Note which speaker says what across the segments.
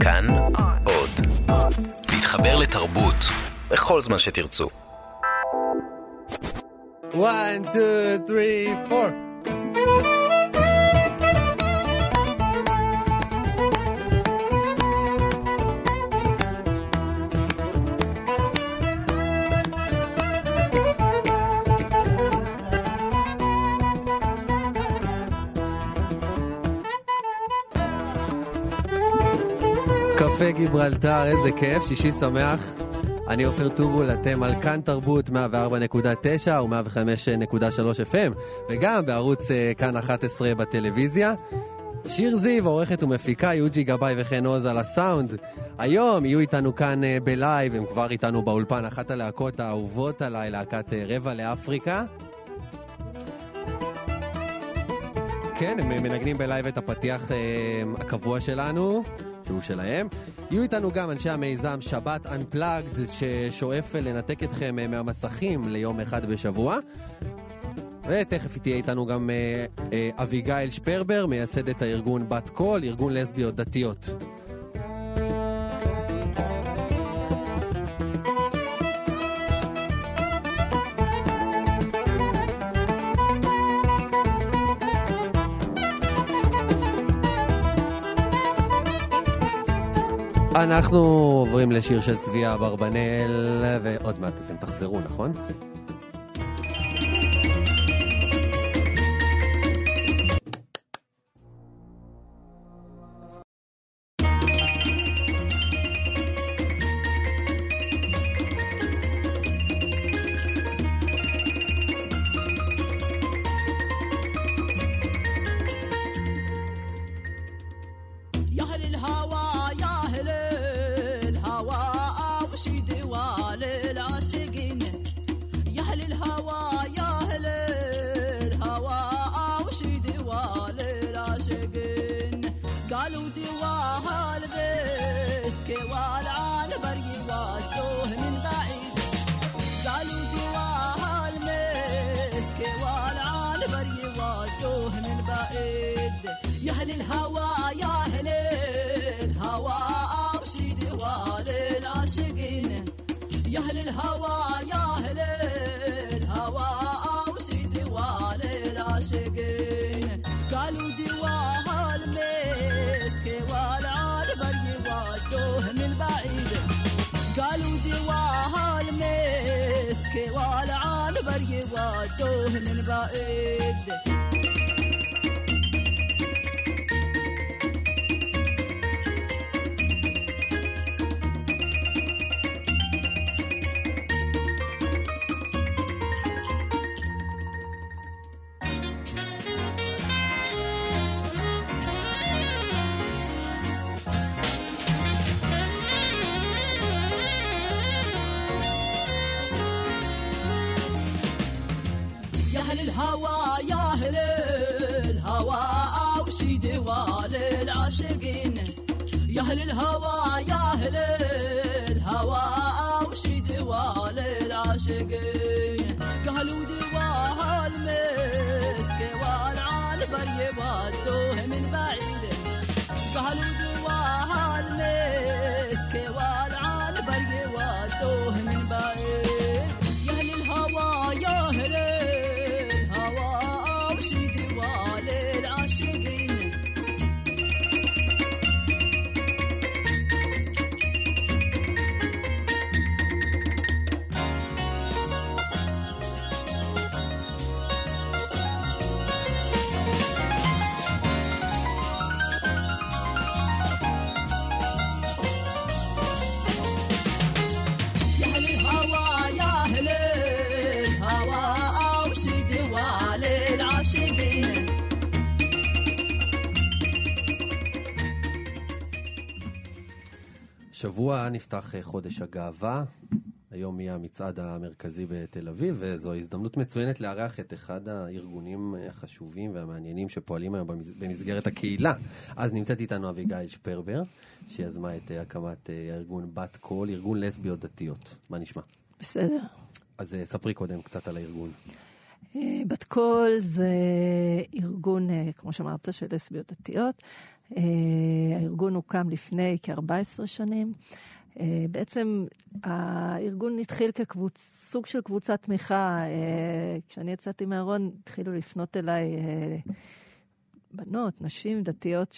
Speaker 1: כאן עוד. להתחבר לתרבות בכל זמן שתרצו.
Speaker 2: 1, 2, 3, 4 קפה גיברלטר, איזה כיף, שישי שמח. אני עופר טובול, אתם על כאן תרבות 104.9 ו-105.3 FM, וגם בערוץ אה, כאן 11 בטלוויזיה. שיר זיו, עורכת ומפיקה, יוג'י גבאי וחן עוז על הסאונד. היום יהיו איתנו כאן אה, בלייב, הם כבר איתנו באולפן, אחת הלהקות האהובות עליי, להקת אה, רבע לאפריקה. כן, הם מנגנים בלייב את הפתיח אה, הקבוע שלנו, שהוא שלהם. יהיו איתנו גם אנשי המיזם שבת Unplugged, ששואף לנתק אתכם אה, מהמסכים ליום אחד בשבוע. ותכף תהיה איתנו גם אה, אה, אביגיל שפרבר, מייסדת הארגון בת קול, ארגון לסביות דתיות. אנחנו עוברים לשיר של צביה אברבנאל, ועוד מעט אתם תחזרו, נכון?
Speaker 3: أهل الهوى يا أهل الهوى. أوشي دوال العاشقين يا أهل الهوى يا أهل
Speaker 2: שבוע נפתח אה, חודש הגאווה, היום יהיה המצעד המרכזי בתל אביב, וזו הזדמנות מצוינת לארח את אחד הארגונים אה, החשובים והמעניינים שפועלים היום במס- במסגרת הקהילה. אז נמצאת איתנו אביגיל שפרבר, שיזמה את אה, הקמת הארגון בת קול, ארגון לסביות דתיות. מה נשמע?
Speaker 4: בסדר.
Speaker 2: אז ספרי קודם קצת על הארגון.
Speaker 4: בת קול זה ארגון, כמו שאמרת, של לסביות דתיות. אה, הארגון הוקם לפני כ-14 שנים. אה, בעצם הארגון התחיל כסוג של קבוצת תמיכה. אה, כשאני יצאתי מהארון, התחילו לפנות אליי בנות, נשים דתיות,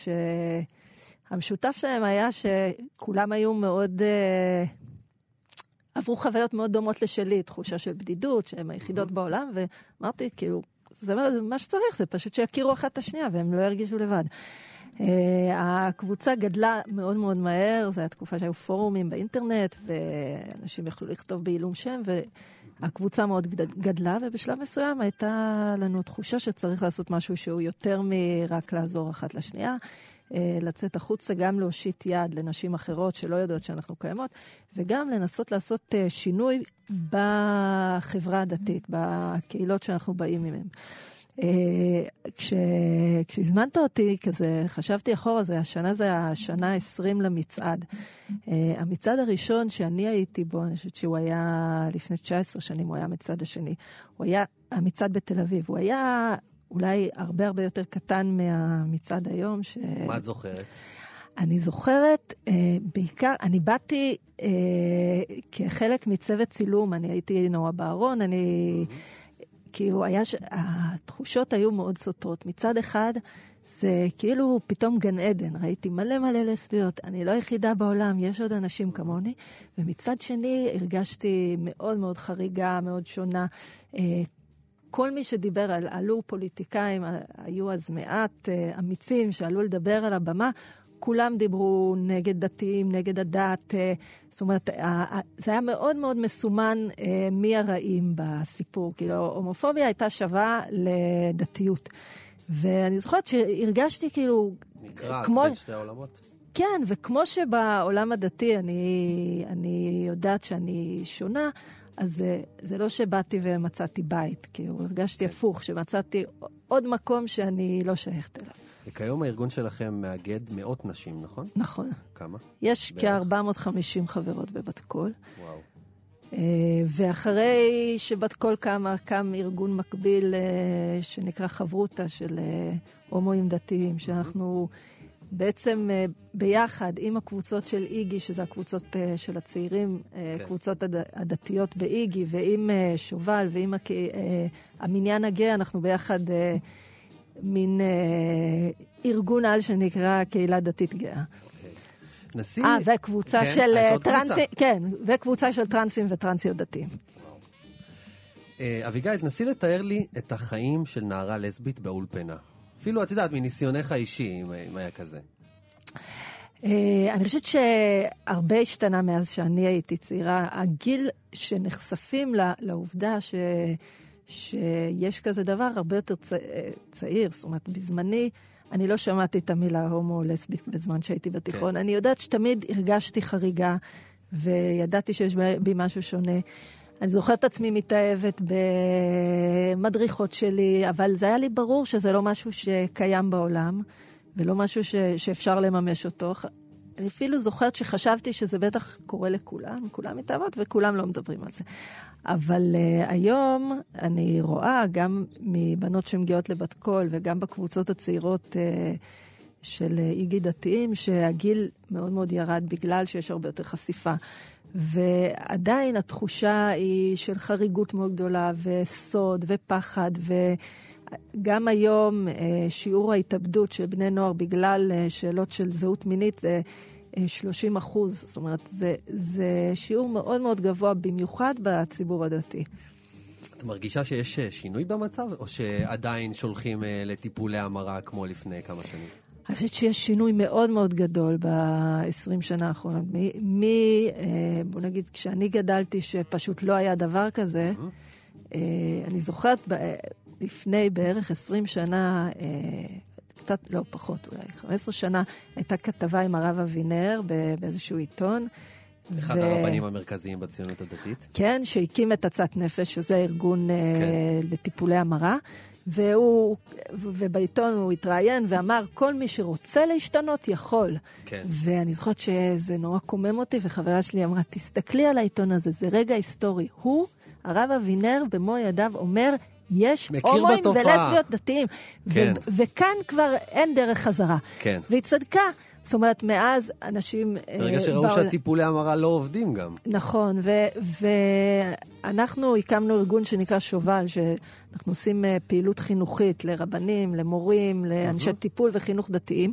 Speaker 4: שהמשותף שלהם היה שכולם היו מאוד... עברו חוויות מאוד דומות לשלי, תחושה של בדידות, שהן היחידות בעולם, ואמרתי, כאילו, זה מה שצריך, זה פשוט שיכירו אחת את השנייה והם לא ירגישו לבד. Uh, הקבוצה גדלה מאוד מאוד מהר, זו הייתה תקופה שהיו פורומים באינטרנט, ואנשים יכלו לכתוב בעילום שם, והקבוצה מאוד גדלה, ובשלב מסוים הייתה לנו תחושה שצריך לעשות משהו שהוא יותר מרק לעזור אחת לשנייה. uh, לצאת החוצה, גם להושיט יד לנשים אחרות שלא יודעות שאנחנו קיימות, וגם לנסות לעשות uh, שינוי בחברה הדתית, בקהילות שאנחנו באים מהן. אה, כש, כשהזמנת אותי, כזה, חשבתי אחורה, זה השנה זה השנה ה-20 למצעד. אה, המצעד הראשון שאני הייתי בו, אני חושבת שהוא היה לפני 19 שנים, הוא היה המצעד השני. הוא היה המצעד בתל אביב. הוא היה אולי הרבה הרבה יותר קטן מהמצעד היום. ש...
Speaker 2: מה את זוכרת?
Speaker 4: אני זוכרת, אה, בעיקר, אני באתי אה, כחלק מצוות צילום, אני הייתי נורא בארון, אני... Mm-hmm. כי הוא היה, ש... התחושות היו מאוד סותרות. מצד אחד, זה כאילו פתאום גן עדן, ראיתי מלא מלא לסביות, אני לא היחידה בעולם, יש עוד אנשים כמוני. ומצד שני, הרגשתי מאוד מאוד חריגה, מאוד שונה. אה, כל מי שדיבר, על, עלו פוליטיקאים, היו אז מעט אה, אמיצים שעלו לדבר על הבמה, כולם דיברו נגד דתיים, נגד הדת. אה, זאת אומרת, זה היה מאוד מאוד מסומן אה, מי הרעים בסיפור. כאילו, הומופוביה הייתה שווה לדתיות. ואני זוכרת שהרגשתי כאילו...
Speaker 2: נקרעת כמו... בין שתי העולמות.
Speaker 4: כן, וכמו שבעולם הדתי אני, אני יודעת שאני שונה, אז זה, זה לא שבאתי ומצאתי בית, כאילו הרגשתי כן. הפוך, שמצאתי עוד מקום שאני לא שייכת אליו.
Speaker 2: וכיום הארגון שלכם מאגד מאות נשים, נכון?
Speaker 4: נכון.
Speaker 2: כמה?
Speaker 4: יש כ-450 חברות בבת קול. וואו. Uh, ואחרי שבת קול קמה, קם ארגון מקביל uh, שנקרא חברותה של uh, הומואים דתיים, שאנחנו בעצם ביחד עם הקבוצות של איגי, שזה הקבוצות של הצעירים, okay. קבוצות הד... הדתיות באיגי, ועם שובל ועם המניין הגאה, אנחנו ביחד... מין אה, ארגון על שנקרא קהילה דתית גאה.
Speaker 2: נשיא...
Speaker 4: אה, וקבוצה כן, של אה, טרנסים, כן, וקבוצה של טרנסים וטרנסיות דתיים.
Speaker 2: אה, אביגיל, תנסי לתאר לי את החיים של נערה לסבית באולפנה. אפילו, את יודעת, מניסיונך האישי, אם היה כזה.
Speaker 4: אני חושבת שהרבה השתנה מאז שאני הייתי צעירה. הגיל שנחשפים לעובדה ש... שיש כזה דבר הרבה יותר צ... צעיר. זאת אומרת, בזמני, אני לא שמעתי את המילה הומו-לסבית בזמן שהייתי בתיכון. כן. אני יודעת שתמיד הרגשתי חריגה, וידעתי שיש בי משהו שונה. אני זוכרת את עצמי מתאהבת במדריכות שלי, אבל זה היה לי ברור שזה לא משהו שקיים בעולם, ולא משהו ש... שאפשר לממש אותו. אני אפילו זוכרת שחשבתי שזה בטח קורה לכולם, כולם מתאהבות וכולם לא מדברים על זה. אבל uh, היום אני רואה גם מבנות שמגיעות לבת קול וגם בקבוצות הצעירות uh, של uh, איגי דתיים, שהגיל מאוד מאוד ירד בגלל שיש הרבה יותר חשיפה. ועדיין התחושה היא של חריגות מאוד גדולה, וסוד, ופחד, וגם היום שיעור ההתאבדות של בני נוער בגלל שאלות של זהות מינית זה 30 אחוז. זאת אומרת, זה, זה שיעור מאוד מאוד גבוה, במיוחד בציבור הדתי.
Speaker 2: את מרגישה שיש אה, שינוי במצב, או שעדיין שולחים אה, לטיפולי המרה כמו לפני כמה שנים?
Speaker 4: אני חושבת שיש שינוי מאוד מאוד גדול ב-20 שנה האחרונות. מ... אה, בוא נגיד, כשאני גדלתי, שפשוט לא היה דבר כזה, mm-hmm. אני זוכרת לפני בערך 20 שנה, קצת, לא, פחות אולי, 15 שנה, הייתה כתבה עם הרב אבינר באיזשהו עיתון.
Speaker 2: אחד ו... הרבנים המרכזיים בציונות הדתית.
Speaker 4: כן, שהקים את עצת נפש, שזה ארגון כן. uh, לטיפולי המרה. והוא, ובעיתון הוא התראיין ואמר, כל מי שרוצה להשתנות יכול. כן. ואני זוכרת שזה נורא קומם אותי, וחברה שלי אמרה, תסתכלי על העיתון הזה, זה רגע היסטורי. הוא, הרב אבינר, במו ידיו אומר, יש הומואים ולסביות דתיים. כן. וכאן כבר אין דרך חזרה.
Speaker 2: כן.
Speaker 4: והיא צדקה. זאת אומרת, מאז אנשים...
Speaker 2: ברגע שראו בעול... שהטיפולי המרה לא עובדים גם.
Speaker 4: נכון, ואנחנו הקמנו ארגון שנקרא שובל, שאנחנו עושים פעילות חינוכית לרבנים, למורים, לאנשי טיפול וחינוך דתיים.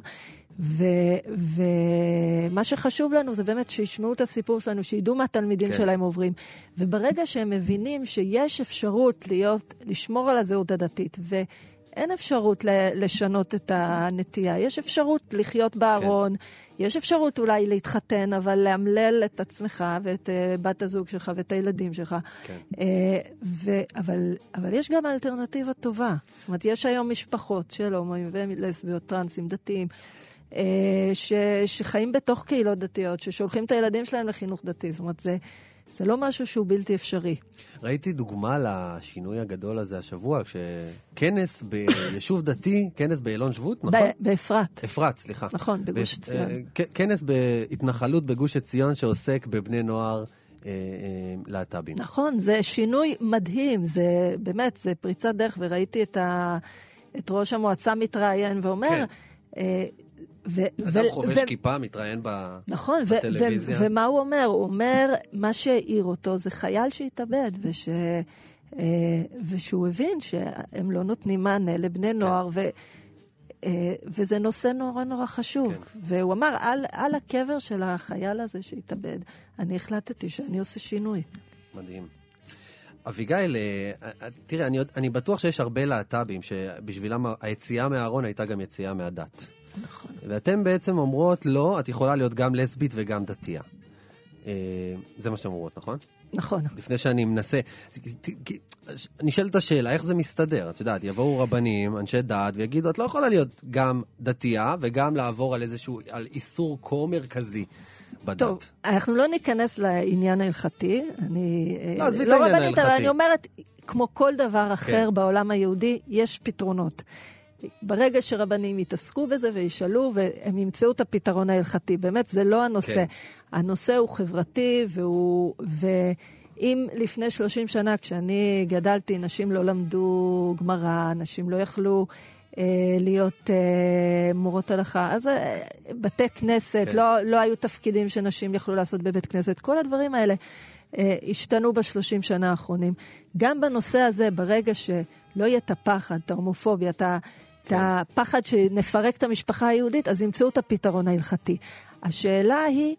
Speaker 4: ומה שחשוב לנו זה באמת שישמעו את הסיפור שלנו, שידעו מה התלמידים כן. שלהם עוברים. וברגע שהם מבינים שיש אפשרות להיות, לשמור על הזהות הדתית, ואין אפשרות לשנות את הנטייה, יש אפשרות לחיות בארון, כן. יש אפשרות אולי להתחתן, אבל לאמלל את עצמך ואת uh, בת הזוג שלך ואת הילדים שלך. כן. Uh, ו- אבל, אבל יש גם אלטרנטיבה טובה. זאת אומרת, יש היום משפחות של הומואים ולסביות, טרנסים, דתיים. אה, ש, שחיים בתוך קהילות דתיות, ששולחים את הילדים שלהם לחינוך דתי. זאת אומרת, זה, זה לא משהו שהוא בלתי אפשרי.
Speaker 2: ראיתי דוגמה לשינוי הגדול הזה השבוע, כשכנס ביישוב דתי, כנס באילון שבות, נכון?
Speaker 4: באפרת.
Speaker 2: אפרת, סליחה.
Speaker 4: נכון, בגוש עציון.
Speaker 2: כנס בהתנחלות בגוש עציון שעוסק בבני נוער. אה, אה, להט"בים.
Speaker 4: נכון, זה שינוי מדהים, זה באמת, זה פריצת דרך, וראיתי את, ה, את ראש המועצה מתראיין ואומר, כן. אה,
Speaker 2: אדם חובש כיפה, מתראיין
Speaker 4: נכון,
Speaker 2: בטלוויזיה.
Speaker 4: נכון, ומה הוא אומר? הוא אומר, מה שהעיר אותו זה חייל שהתאבד, וש... אה, ושהוא הבין שהם לא נותנים מענה לבני כן. נוער, ו... אה, וזה נושא נורא נורא חשוב. כן. והוא אמר, על, על הקבר של החייל הזה שהתאבד, אני החלטתי שאני עושה שינוי.
Speaker 2: מדהים. אביגיל, אה, תראה, אני, אני בטוח שיש הרבה להט"בים שבשבילם היציאה מהארון הייתה גם יציאה מהדת.
Speaker 4: נכון.
Speaker 2: ואתם בעצם אומרות, לא, את יכולה להיות גם לסבית וגם דתייה. אה, זה מה שאתם אומרות, נכון?
Speaker 4: נכון.
Speaker 2: לפני שאני מנסה... נשאלת השאלה, איך זה מסתדר? את יודעת, יבואו רבנים, אנשי דת, ויגידו, את לא יכולה להיות גם דתייה וגם לעבור על איזשהו, על איסור כה מרכזי. בדת. טוב,
Speaker 4: אנחנו לא ניכנס לעניין ההלכתי. אני...
Speaker 2: לא, עזבי את לא העניין ההלכתי. אבל
Speaker 4: אני אומרת, כמו כל דבר אחר כן. בעולם היהודי, יש פתרונות. ברגע שרבנים יתעסקו בזה וישאלו, והם ימצאו את הפתרון ההלכתי. באמת, זה לא הנושא. כן. הנושא הוא חברתי, והוא... ואם לפני 30 שנה, כשאני גדלתי, נשים לא למדו גמרא, נשים לא יכלו... אה, להיות אה, מורות הלכה. אז אה, בתי כנסת, כן. לא, לא היו תפקידים שנשים יכלו לעשות בבית כנסת. כל הדברים האלה אה, השתנו בשלושים שנה האחרונים. גם בנושא הזה, ברגע שלא יהיה את הפחד, את ההומופוביה, את ה... את הפחד שנפרק את המשפחה היהודית, אז ימצאו את הפתרון ההלכתי. השאלה היא,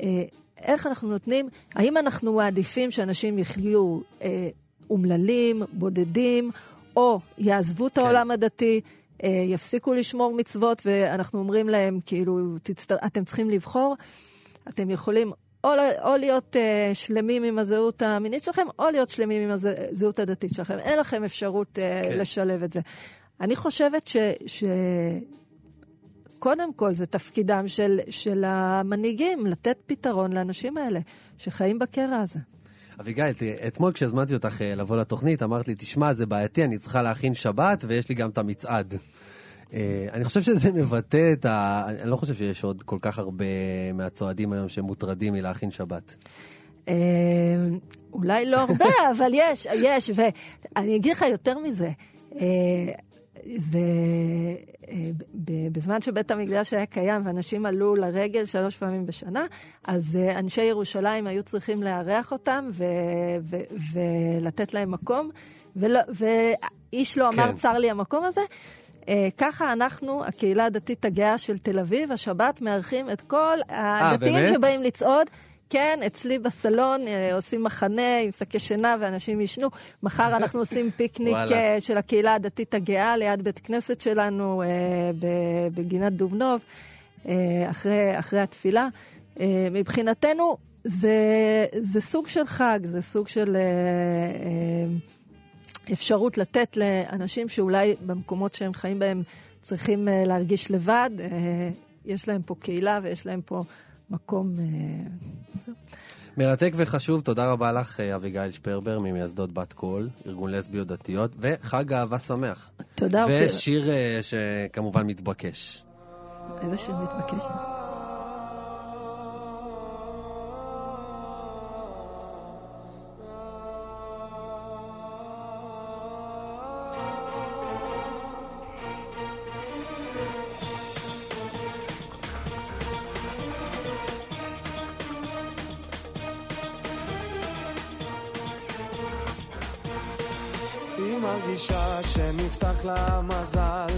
Speaker 4: אה, איך אנחנו נותנים, האם אנחנו מעדיפים שאנשים יחיו אה, אומללים, בודדים, או יעזבו את כן. העולם הדתי, אה, יפסיקו לשמור מצוות, ואנחנו אומרים להם, כאילו, תצטר... אתם צריכים לבחור, אתם יכולים או, או להיות uh, שלמים עם הזהות המינית שלכם, או להיות שלמים עם הזהות הדתית שלכם. אין לכם אפשרות uh, כן. לשלב את זה. אני חושבת ש... ש... קודם כל, זה תפקידם של, של המנהיגים לתת פתרון לאנשים האלה שחיים בקרע הזה.
Speaker 2: אביגיל, אתמול כשהזמנתי אותך אה, לבוא לתוכנית, אמרת לי, תשמע, זה בעייתי, אני צריכה להכין שבת ויש לי גם את המצעד. אה, אני חושב שזה מבטא את ה... אני לא חושב שיש עוד כל כך הרבה מהצועדים היום שמוטרדים מלהכין שבת.
Speaker 4: אה, אולי לא הרבה, אבל יש, יש, ואני אגיד לך יותר מזה. זה אה, בזמן שבית המקדש היה קיים ואנשים עלו לרגל שלוש פעמים בשנה, אז אה, אנשי ירושלים היו צריכים לארח אותם ו- ו- ולתת להם מקום, ולא, ואיש לא אמר, כן. צר לי המקום הזה. אה, ככה אנחנו, הקהילה הדתית הגאה של תל אביב, השבת מארחים את כל הדתיים שבאים לצעוד. כן, אצלי בסלון אה, עושים מחנה עם שקי שינה ואנשים ישנו. מחר אנחנו עושים פיקניק אה, של הקהילה הדתית הגאה ליד בית כנסת שלנו אה, בגינת דובנוב, אחרי, אחרי התפילה. מבחינתנו זה, זה סוג של חג, זה סוג של אפשרות לתת לאנשים שאולי במקומות שהם חיים בהם צריכים להרגיש לבד. יש להם פה קהילה ויש להם פה מקום...
Speaker 2: אה, מרתק וחשוב, תודה רבה לך, אה, אביגיל שפרבר, ממייסדות בת קול, ארגון לסביות דתיות, וחג אהבה שמח.
Speaker 4: תודה, אופיר.
Speaker 2: ושיר אה, שכמובן מתבקש.
Speaker 4: איזה שיר מתבקש?
Speaker 5: מרגישה שנפתח לה מזל.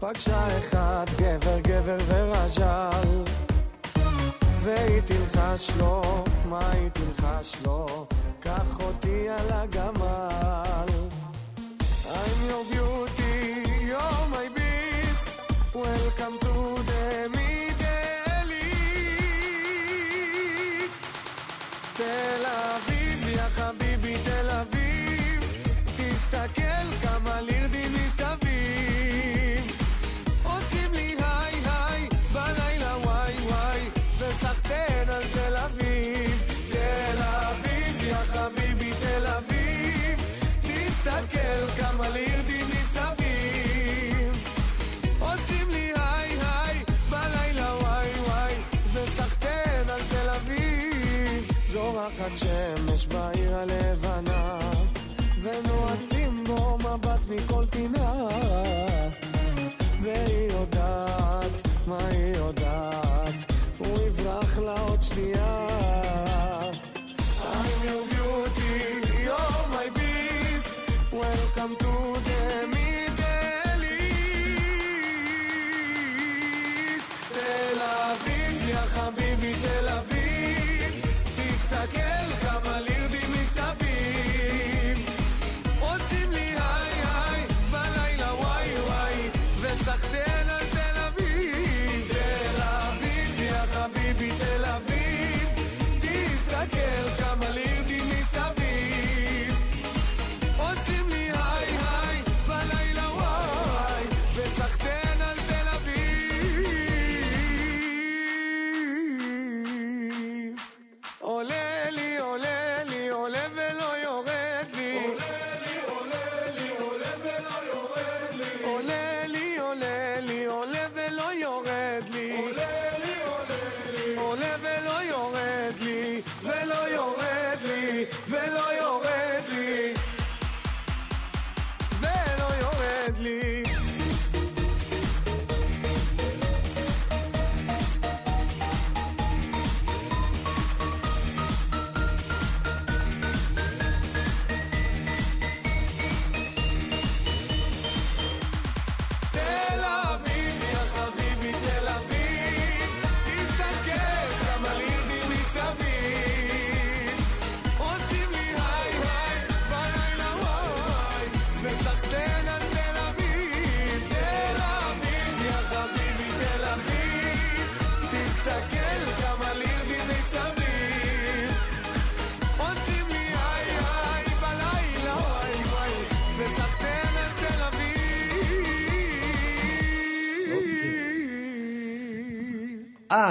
Speaker 5: פגשה אחד גבר גבר ורז'ל. והיא תלחש לו, מה היא תלחש לו? קח אותי על הגמל. I'm your beauty,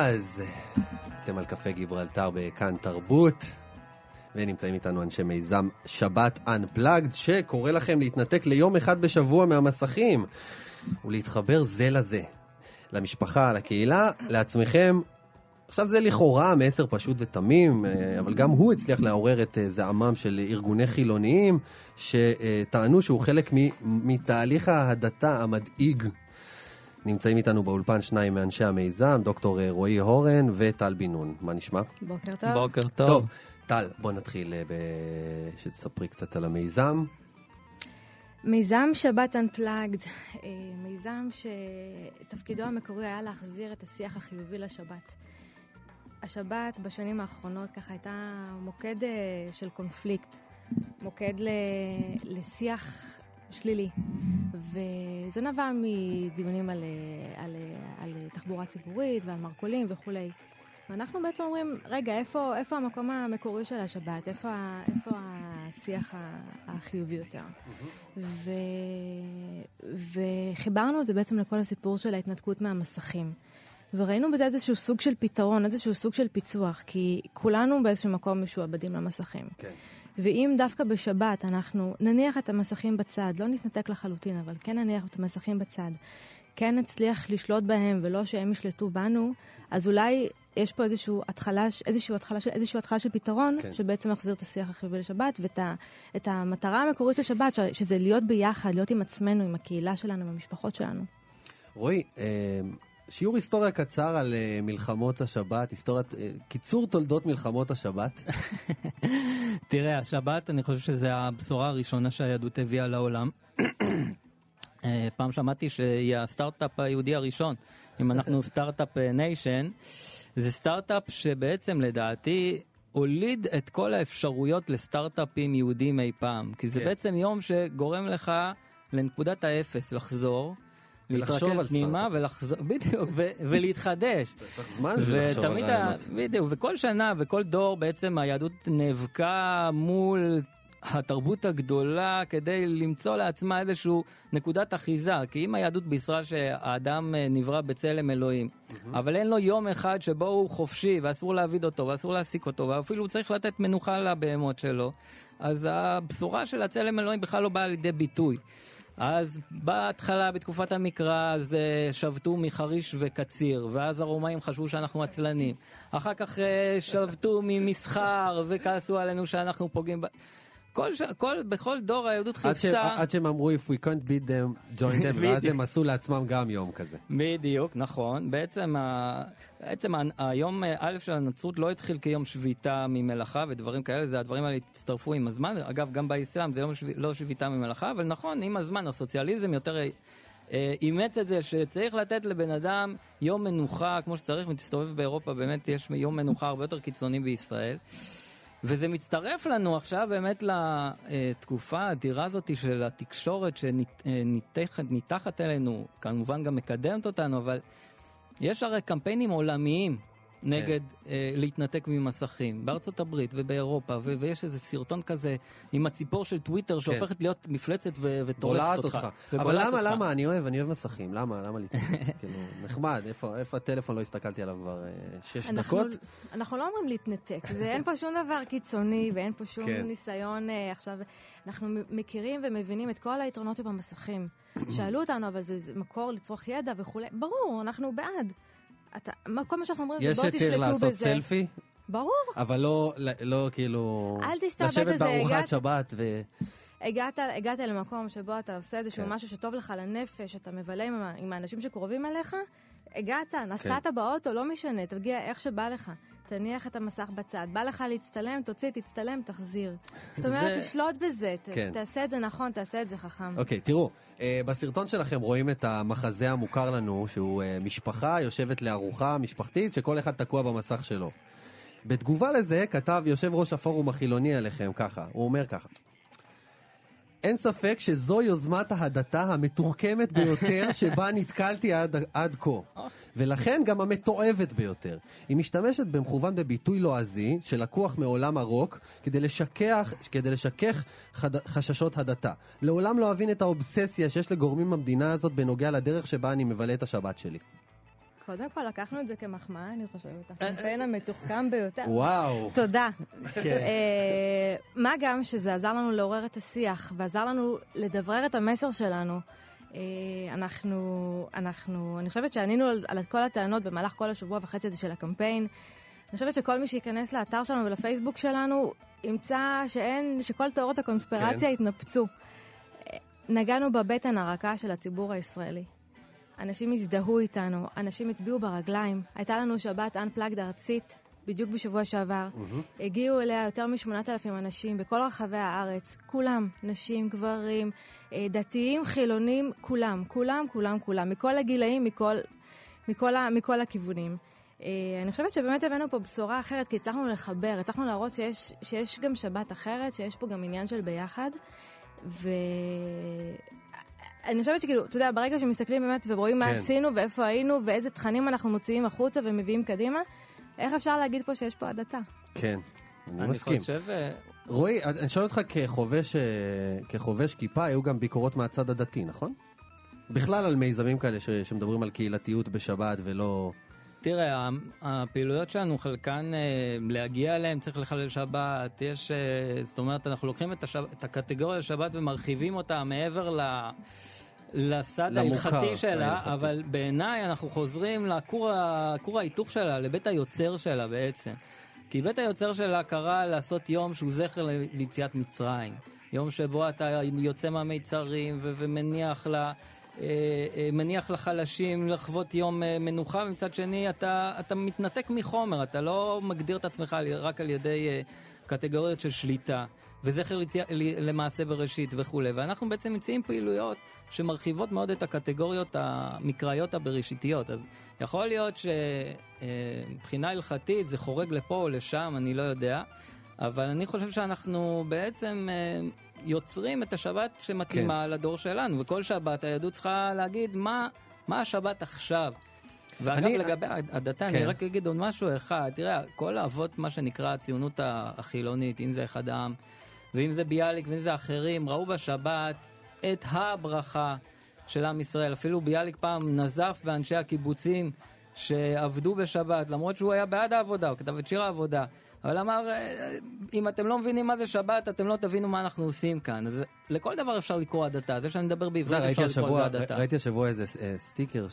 Speaker 2: אז, אתם על קפה גיברלטר בכאן תרבות, ונמצאים איתנו אנשי מיזם שבת Unplugged, שקורא לכם להתנתק ליום אחד בשבוע מהמסכים, ולהתחבר זה לזה, למשפחה, לקהילה, לעצמכם. עכשיו זה לכאורה מסר פשוט ותמים, אה, אבל גם הוא הצליח לעורר את אה, זעמם של ארגוני חילוניים, שטענו שהוא חלק מתהליך ההדתה המדאיג נמצאים איתנו באולפן שניים מאנשי המיזם, דוקטור אה, רועי הורן וטל בן נון. מה נשמע?
Speaker 4: בוקר טוב.
Speaker 6: בוקר טוב.
Speaker 2: טוב, טל, בוא נתחיל אה, ב... שתספרי קצת על המיזם.
Speaker 7: מיזם שבת Unplugged, אה, מיזם שתפקידו המקורי היה להחזיר את השיח החיובי לשבת. השבת בשנים האחרונות ככה הייתה מוקד של קונפליקט, מוקד ל... לשיח שלילי. וזה נבע מדיונים על, על, אה, על תחבורה ציבורית ועל מרכולים וכולי. ואנחנו בעצם אומרים, רגע, איפה, איפה המקום המקורי של השבת? איפה, איפה השיח החיובי יותר? ו... וחיברנו את זה בעצם לכל הסיפור של ההתנתקות מהמסכים. וראינו בזה איזשהו סוג של פתרון, איזשהו סוג של פיצוח, כי כולנו באיזשהו מקום משועבדים למסכים.
Speaker 2: כן.
Speaker 7: ואם דווקא בשבת אנחנו נניח את המסכים בצד, לא נתנתק לחלוטין, אבל כן נניח את המסכים בצד, כן נצליח לשלוט בהם ולא שהם ישלטו בנו, אז אולי יש פה איזושהי התחלה, איזושהי התחלה, של, איזושהי התחלה של פתרון,
Speaker 2: כן.
Speaker 7: שבעצם מחזיר את השיח החיובי לשבת, ואת ה, את המטרה המקורית של שבת, שזה להיות ביחד, להיות עם עצמנו, עם הקהילה שלנו, עם המשפחות שלנו.
Speaker 2: רועי, אה, שיעור היסטוריה קצר על אה, מלחמות השבת, היסטוריית, אה, קיצור תולדות מלחמות השבת.
Speaker 6: תראה, השבת, אני חושב שזו הבשורה הראשונה שהיהדות הביאה לעולם. אה, פעם שמעתי שהיא הסטארט-אפ היהודי הראשון. אם אנחנו start-up nation, זה סטארט-אפ שבעצם לדעתי הוליד את כל האפשרויות לסטארט-אפים יהודים אי פעם. כי זה
Speaker 2: כן.
Speaker 6: בעצם יום שגורם לך לנקודת האפס לחזור. להתרכז פנימה. ולחזור, בדיוק, ולהתחדש.
Speaker 2: צריך זמן בשביל לחשוב על רעיונות.
Speaker 6: בדיוק, וכל שנה וכל דור בעצם היהדות נאבקה מול התרבות הגדולה כדי למצוא לעצמה איזושהי נקודת אחיזה. כי אם היהדות בישרה שהאדם אה, נברא בצלם אלוהים, אבל אין לו יום אחד שבו הוא חופשי ואסור להעביד אותו ואסור להעסיק אותו ואפילו צריך לתת מנוחה לבהמות שלו, אז הבשורה של הצלם אלוהים בכלל לא באה לידי ביטוי. אז בהתחלה, בתקופת המקרא, אז שבתו מחריש וקציר, ואז הרומאים חשבו שאנחנו עצלנים. אחר כך אה, שבתו ממסחר וכעסו עלינו שאנחנו פוגעים ב... כל, ש... כל, בכל דור היהדות חיפשה...
Speaker 2: עד שהם אמרו, if we can't beat them, join them, ואז. הם עשו לעצמם גם יום כזה.
Speaker 6: בדיוק, נכון. בעצם, ה... בעצם ה... היום אה, א' של הנצרות לא התחיל כיום שביתה ממלאכה ודברים כאלה, זה הדברים האלה הצטרפו עם הזמן. אגב, גם באסלאם זה לא, שב... לא שביתה ממלאכה, אבל נכון, עם הזמן הסוציאליזם יותר אה, אה, אימץ את זה שצריך לתת לבן אדם יום מנוחה כמו שצריך, ותסתובב באירופה, באמת יש יום מנוחה הרבה יותר קיצוני בישראל. וזה מצטרף לנו עכשיו באמת לתקופה האדירה הזאת של התקשורת שניתחת אלינו, כמובן גם מקדמת אותנו, אבל יש הרי קמפיינים עולמיים נגד אה, להתנתק ממסכים, בארצות הברית ובאירופה, ו- ויש איזה סרטון כזה עם הציפור של טוויטר שהופכת להיות מפלצת ו- וטורפת
Speaker 2: בולעת
Speaker 6: אותך.
Speaker 2: אותך. אבל למה,
Speaker 6: אותך.
Speaker 2: למה? אני אוהב, אני אוהב מסכים. למה, למה להתנתק? כאילו, נחמד, איפה איפה הטלפון? לא הסתכלתי עליו כבר אה, שש
Speaker 7: אנחנו,
Speaker 2: דקות.
Speaker 7: אנחנו לא אומרים להתנתק, זה, אין פה שום דבר קיצוני ואין פה שום
Speaker 2: כן.
Speaker 7: ניסיון אה, עכשיו. אנחנו מכירים ומבינים את כל היתרונות שבמסכים. שאלו אותנו, אבל זה, זה מקור לצרוך ידע וכולי. ברור, אנחנו בעד. אתה, מה, כל מה שאנחנו אומרים
Speaker 2: יש
Speaker 7: זה בואו
Speaker 2: היתר
Speaker 7: תשלטו
Speaker 2: לעשות
Speaker 7: בזה.
Speaker 2: סלפי,
Speaker 7: ברור.
Speaker 2: אבל לא, לא כאילו...
Speaker 7: אל תשתעבד
Speaker 2: לשבת
Speaker 7: לזה,
Speaker 2: בארוחת
Speaker 7: הגעת-
Speaker 2: שבת ו...
Speaker 7: הגעת, הגעת למקום שבו אתה עושה איזשהו
Speaker 2: כן.
Speaker 7: משהו שטוב לך לנפש, אתה מבלה עם, עם האנשים שקרובים אליך, הגעת,
Speaker 2: כן.
Speaker 7: נסעת באוטו, לא משנה, תגיע איך שבא לך. תניח את המסך בצד. בא לך להצטלם, תוציא, תצטלם, תחזיר. זאת אומרת, תשלוט בזה, ת,
Speaker 2: כן.
Speaker 7: תעשה את זה נכון, תעשה את זה חכם.
Speaker 2: אוקיי, תראו, אה, בסרטון שלכם רואים את המחזה המוכר לנו, שהוא אה, משפחה יושבת לארוחה משפחתית, שכל אחד תקוע במסך שלו. בתגובה לזה כתב יושב ראש הפורום החילוני עליכם ככה, הוא אומר ככה: אין ספק שזו יוזמת ההדתה המתוחכמת ביותר שבה נתקלתי עד, עד כה, ולכן גם המתועבת ביותר. היא משתמשת במכוון בביטוי לועזי שלקוח מעולם הרוק כדי לשכח, כדי לשכך חד, חששות הדתה. לעולם לא אבין את האובססיה שיש לגורמים במדינה הזאת בנוגע לדרך שבה אני מבלה את השבת שלי.
Speaker 7: קודם כל, לקחנו את זה כמחמאה, אני חושבת. הקמפיין המתוחכם ביותר.
Speaker 2: וואו.
Speaker 7: תודה.
Speaker 6: כן.
Speaker 7: אה, מה גם שזה עזר לנו לעורר את השיח, ועזר לנו לדברר את המסר שלנו. אה, אנחנו, אנחנו, אני חושבת שענינו על, על כל הטענות במהלך כל השבוע וחצי הזה של הקמפיין. אני חושבת שכל מי שייכנס לאתר שלנו ולפייסבוק שלנו, ימצא שאין, שכל תיאוריות הקונספירציה
Speaker 2: כן.
Speaker 7: התנפצו. אה, נגענו בבטן הרכה של הציבור הישראלי. אנשים הזדהו איתנו, אנשים הצביעו ברגליים. הייתה לנו שבת Unplugged ארצית, בדיוק בשבוע שעבר. הגיעו אליה יותר מ-8,000 אנשים בכל רחבי הארץ. כולם, נשים, גברים, אה, דתיים, חילונים, כולם, כולם, כולם, כולם. מכל הגילאים, מכל, מכל, ה, מכל הכיוונים. אה, אני חושבת שבאמת הבאנו פה בשורה אחרת, כי הצלחנו לחבר, הצלחנו להראות שיש, שיש גם שבת אחרת, שיש פה גם עניין של ביחד. ו... אני חושבת שכאילו, אתה יודע, ברגע שמסתכלים באמת ורואים מה
Speaker 2: כן.
Speaker 7: עשינו ואיפה היינו ואיזה תכנים אנחנו מוציאים החוצה ומביאים קדימה, איך אפשר להגיד פה שיש פה הדתה?
Speaker 2: כן, אני
Speaker 6: אני
Speaker 2: מסכים.
Speaker 6: חושב... אה,
Speaker 2: רועי, אני שואל אותך כחובש, אה, כחובש כיפה, היו גם ביקורות מהצד הדתי, נכון? בכלל על מיזמים כאלה ש, שמדברים על קהילתיות בשבת ולא...
Speaker 6: תראה, הפעילויות שלנו, חלקן אה, להגיע אליהן צריך לחלל שבת, יש, אה, זאת אומרת, אנחנו לוקחים את, השב, את הקטגוריה של שבת ומרחיבים אותה מעבר ל... לסד ההלכתי שלה,
Speaker 2: ההלכתי.
Speaker 6: אבל בעיניי אנחנו חוזרים לכור ההיתוך שלה, לבית היוצר שלה בעצם. כי בית היוצר שלה קרא לעשות יום שהוא זכר ליציאת מצרים. יום שבו אתה יוצא מהמיצרים ומניח ל... אה, אה, מניח לחלשים לחוות יום אה, מנוחה, ומצד שני אתה, אתה מתנתק מחומר, אתה לא מגדיר את עצמך רק על ידי קטגוריות של שליטה, וזכר למעשה בראשית וכולי. ואנחנו בעצם מציעים פעילויות שמרחיבות מאוד את הקטגוריות המקראיות הבראשיתיות. אז יכול להיות שמבחינה הלכתית זה חורג לפה או לשם, אני לא יודע, אבל אני חושב שאנחנו בעצם יוצרים את השבת שמתאימה כן. לדור שלנו, וכל שבת היהדות צריכה להגיד מה, מה השבת עכשיו. ואגב,
Speaker 2: אני-
Speaker 6: לגבי הדתה,
Speaker 2: כן.
Speaker 6: אני רק אגיד עוד משהו אחד. תראה, כל האבות, מה שנקרא הציונות החילונית, אם זה אחד העם, ואם זה ביאליק ואם זה אחרים, ראו בשבת את הברכה של עם ישראל. אפילו ביאליק פעם נזף באנשי הקיבוצים שעבדו בשבת, למרות שהוא היה בעד העבודה, הוא כתב את שיר העבודה. אבל אמר, "אה, אם אתם לא מבינים מה זה שבת, אתם לא תבינו מה אנחנו עושים כאן. אז לכל דבר אפשר לקרוא הדתה. זה שאני מדבר בעברית
Speaker 2: יודע,
Speaker 6: אפשר לקרוא הדתה.
Speaker 2: ראיתי השבוע איזה אה, סטיקר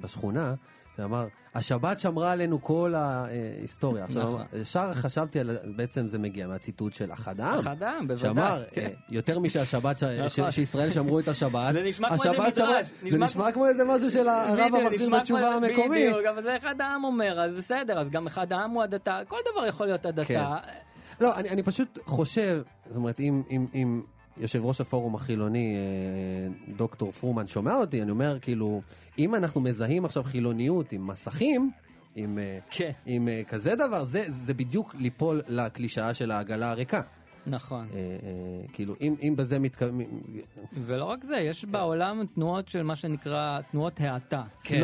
Speaker 2: בשכונה, שאמר, השבת שמרה עלינו כל ההיסטוריה. עכשיו,
Speaker 6: נכון.
Speaker 2: ישר חשבתי על, בעצם זה מגיע מהציטוט של אחד העם.
Speaker 6: אחד העם, בוודאי.
Speaker 2: שאמר,
Speaker 6: כן.
Speaker 2: אה, יותר משהשבת,
Speaker 6: נכון.
Speaker 2: שישראל שמרו את השבת,
Speaker 6: זה נשמע כמו איזה מדרש,
Speaker 2: זה נשמע כמו איזה משהו של הרב המחזיר בתשובה
Speaker 6: כמו-
Speaker 2: המקומי.
Speaker 6: בדיוק, אבל זה אחד העם אומר, אז בסדר, אז גם אחד העם הוא הדתה, כל דבר יכול להיות הדתה.
Speaker 2: כן. לא, אני, פשוט חושב, זאת אומרת, אם יושב ראש הפורום החילוני, אה, דוקטור פרומן, שומע אותי, אני אומר, כאילו, אם אנחנו מזהים עכשיו חילוניות עם מסכים, עם, אה,
Speaker 6: כן.
Speaker 2: עם אה, כזה דבר, זה, זה בדיוק ליפול לקלישאה של העגלה הריקה.
Speaker 6: נכון.
Speaker 2: אה, אה, כאילו, אם, אם בזה מתכוון...
Speaker 6: ולא רק זה, יש בעולם תנועות של מה שנקרא תנועות האטה,
Speaker 2: כן.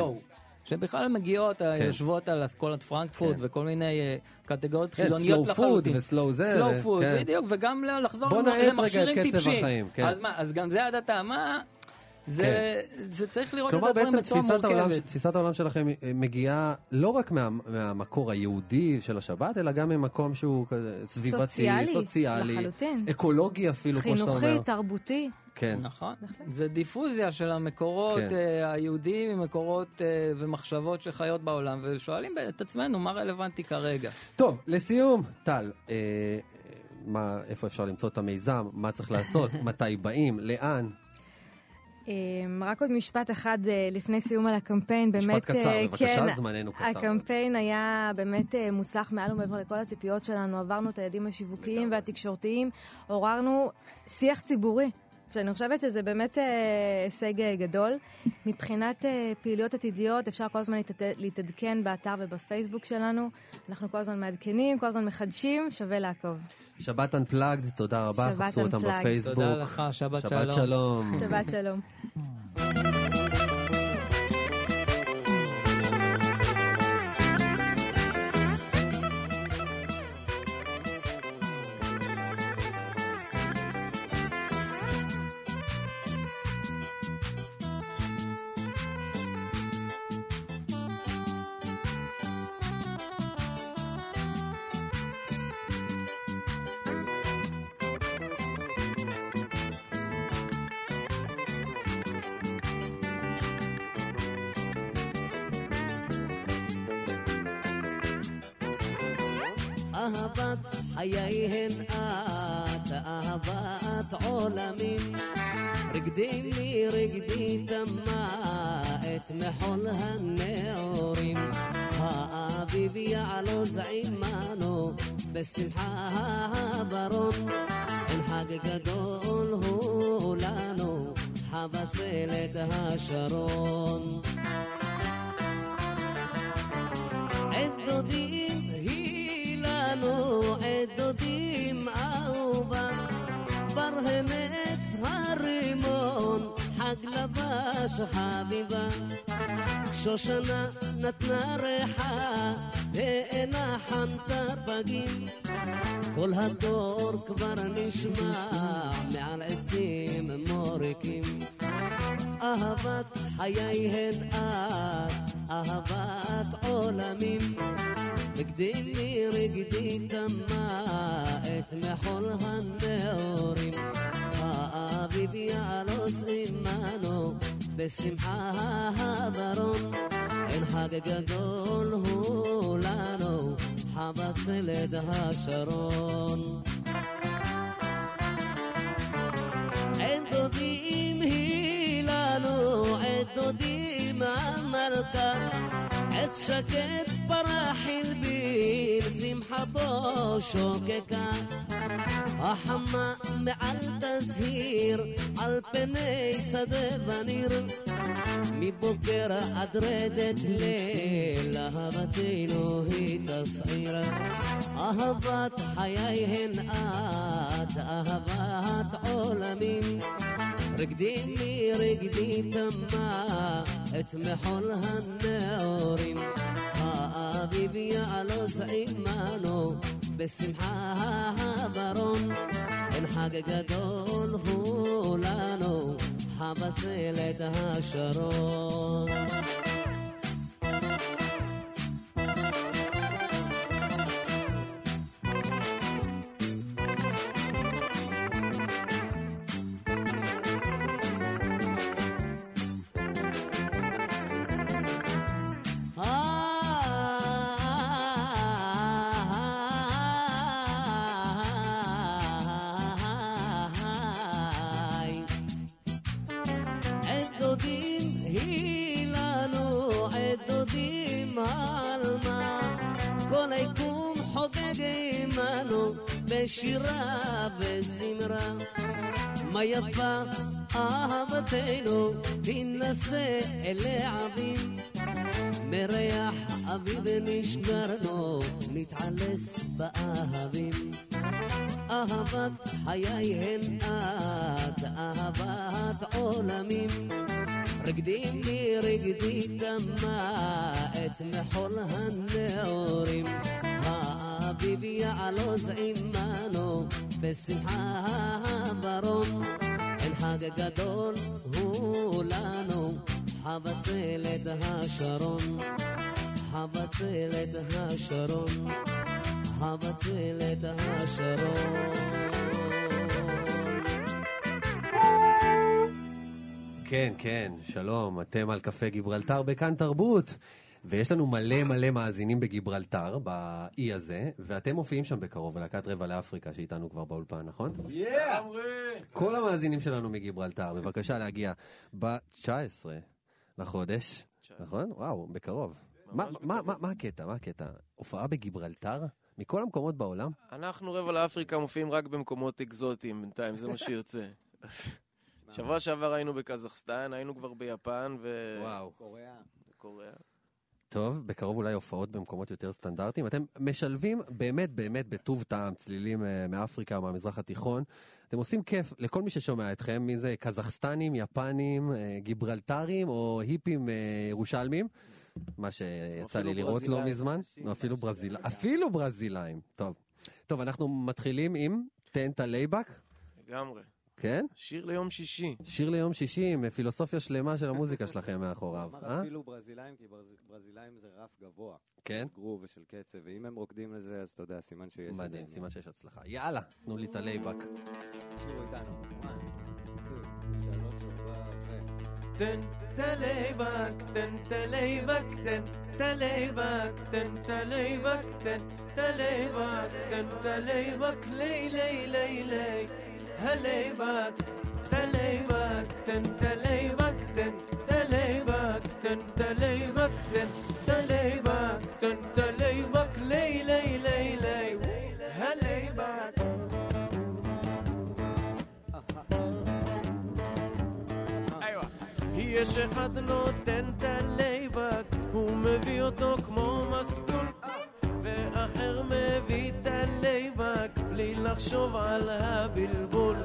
Speaker 6: Slow. שבכלל מגיעות, כן. יושבות על אסכולת פרנקפורט
Speaker 2: כן.
Speaker 6: וכל מיני אה, קטגוריות
Speaker 2: כן,
Speaker 6: חילוניות
Speaker 2: slow food
Speaker 6: לחלוטין.
Speaker 2: ו-slow זה,
Speaker 6: slow
Speaker 2: ו-
Speaker 6: food,
Speaker 2: כן.
Speaker 6: בדיוק, וגם לחזור
Speaker 2: את
Speaker 6: למכשירים.
Speaker 2: החיים, כן.
Speaker 6: אז מה, אז גם זה הדתה, מה... זה, זה צריך לראות את
Speaker 2: כלומר,
Speaker 6: הדברים
Speaker 2: בעצם
Speaker 6: בצורה
Speaker 2: תפיסת העולם,
Speaker 6: מורכבת.
Speaker 2: תפיסת העולם שלכם אה, מגיעה לא רק מה, מהמקור היהודי של השבת, אלא גם ממקום שהוא כזה סביבתי,
Speaker 7: סוציאלי,
Speaker 2: סוציאלי,
Speaker 7: לחלוטין.
Speaker 2: אקולוגי אפילו, כמו שאתה אומר.
Speaker 7: חינוכי, תרבותי.
Speaker 2: כן.
Speaker 6: נכון. זה דיפוזיה של המקורות
Speaker 2: כן.
Speaker 6: אה, היהודיים ממקורות אה, ומחשבות שחיות בעולם, ושואלים את עצמנו מה רלוונטי כרגע.
Speaker 2: טוב, לסיום, טל, אה, מה, איפה אפשר למצוא את המיזם, מה צריך לעשות, מתי באים, לאן?
Speaker 7: רק עוד משפט אחד לפני סיום על הקמפיין, באמת,
Speaker 2: משפט קצר, בבקשה,
Speaker 7: כן,
Speaker 2: זמננו קצר.
Speaker 7: הקמפיין היה באמת מוצלח מעל ומעבר לכל הציפיות שלנו, עברנו את היעדים השיווקיים והתקשורתיים, עוררנו שיח ציבורי. שאני חושבת שזה באמת אה, הישג אה, גדול. מבחינת אה, פעילויות עתידיות, אפשר כל הזמן להתעד- להתעדכן באתר ובפייסבוק שלנו. אנחנו כל הזמן מעדכנים, כל הזמן מחדשים, שווה לעקוב.
Speaker 2: שבת Unplugged, תודה רבה,
Speaker 7: שבת
Speaker 2: חפשו אותם. בפייסבוק.
Speaker 6: תודה לך, שבת
Speaker 2: שבת
Speaker 6: שלום.
Speaker 2: שלום.
Speaker 7: שבת שלום.
Speaker 8: מחול הנעורים. האביב יעלוז עמנו בשמחה הברון. אין חג גדול הוא לנו, חבצלת השרון. עת דודים היא לנו, עת דודים אהובה, בר הנץ הרימון, חג לבש חביבה. שושנה נתנה ריחה, תאנה חנתה פגים. כל הדור כבר נשמע מעל עצים מוריקים. אהבת חיי הן את, אהבת עולמים. רגדי מרגדי תמה את מחול הנעורים. האביב יעלוס עמנו בשמחה הברון. אין חג גדול הוא לנו, חבצלת השרון. אין דודים היא לנו, ברקה עץ שקט شكت براح بير سمحة بوشوككا أحمى نعال تزهير ألبني نيسة بنير. מבוקר עד רדת ליל, אהבתנו היא תסעיר. אהבת חיי הן את, אהבת עולמים. רקדי לי רקדי תמה את מחול הנאורים. האביב יעלוס עמנו בשמחה הברון. אין חג גדול הוא לנו, חבצלת השרון. חבצלת השרון. חבצלת השרון.
Speaker 2: כן, כן, שלום, אתם על קפה גיברלטר בכאן תרבות. ויש לנו מלא מלא מאזינים בגיברלטר, באי הזה, ואתם מופיעים שם בקרוב, בלהקת רבע לאפריקה שאיתנו כבר באולפן, נכון? כל המאזינים שלנו מגיברלטר, בבקשה להגיע ב-19 לחודש, נכון? וואו, בקרוב. מה- מה מה- מה הקטע? מה הקטע? הופעה בגיברלטר? מכל המקומות בעולם?
Speaker 9: אנחנו רבע לאפריקה מופיעים רק במקומות אקזוטיים בינתיים, זה מה שיוצא. שבוע שעבר היינו בקזחסטן, היינו כבר ביפן ו...
Speaker 2: וואו.
Speaker 9: קוריאה.
Speaker 2: טוב, בקרוב אולי הופעות במקומות יותר סטנדרטיים. אתם משלבים באמת באמת בטוב טעם צלילים אה, מאפריקה או מהמזרח התיכון. אתם עושים כיף לכל מי ששומע אתכם, מי זה קזחסטנים, יפנים, אה, גיברלטרים או היפים אה, ירושלמים. מה שיצא לי לראות לא
Speaker 9: ברזילאים.
Speaker 2: מזמן. או אפילו ברזיל... אפילו ברזילאים. טוב. טוב, אנחנו מתחילים עם תן ת laid back,
Speaker 9: לגמרי.
Speaker 2: כן?
Speaker 9: שיר ליום שישי.
Speaker 2: שיר ליום שישי עם פילוסופיה שלמה של המוזיקה שלכם מאחוריו.
Speaker 10: אמר
Speaker 2: אה?
Speaker 10: אפילו ברזילאים, כי ברז- ברזילאים זה רף גבוה.
Speaker 2: כן?
Speaker 10: של גרוב ושל קצב, ואם הם רוקדים לזה, אז אתה יודע, סימן שיש...
Speaker 2: מדהים. סימן שיש הצלחה. יאללה, תנו לי את ה laid back.
Speaker 10: תקשיבו איתנו. one, two, שלוש, ארבע, ו...
Speaker 11: תן תלייבק, תן תלייבק, תן תלייבק, תן תלייבק, תן תלייבק, תן תלייבק, לי לי לי לי, ה laid back, יש אחד נותן את ה laid back, הוא מביא אותו כמו מסטול, ואחר מביא את ה laid back, בלי לחשוב על הבלבול.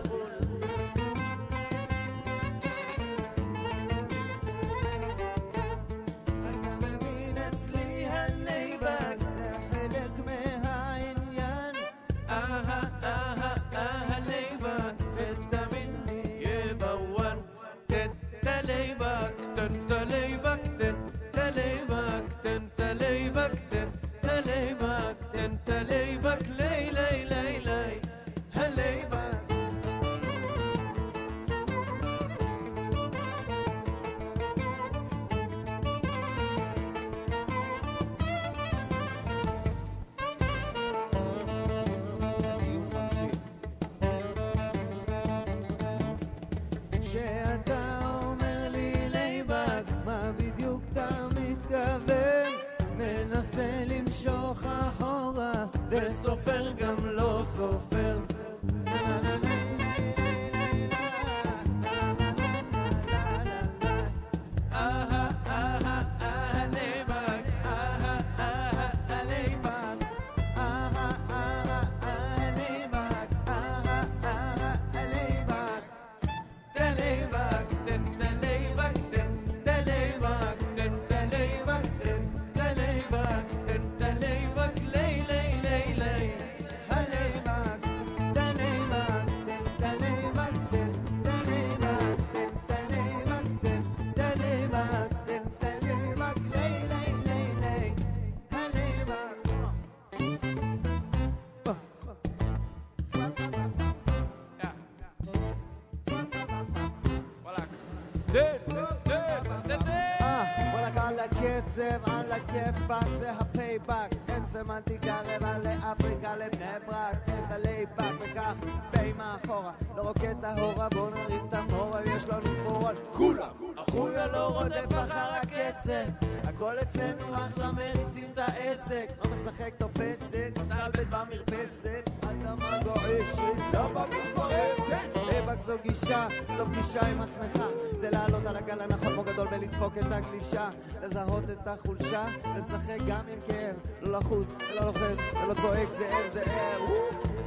Speaker 12: וואלכ על הקצב, על הכיפאק, זה הפייבק. אין סמנטיקה רבע לאפריקה, לבני ברק. אין את הלייבק וכך די מאחורה. לא רוקט ההורה, בוא נרים את המורה, יש לנו תמורות. כולם! החוליה לא רודף אחר הקצב. הכל אצלנו אחלה, מריצים את העסק. לא משחק תופסת, מסתלבט במרפסת. אדמה גועשת, לא במתפרצת. לייבק זו גישה, זו פגישה עם עצמך. זה לעלות על הגל הנכון כמו גדול ולדפוק את הגלישה. לזהות את החולשה, לשחק גם עם כאב. לא לחוץ, ולא לוחץ, ולא צועק זאב זאב.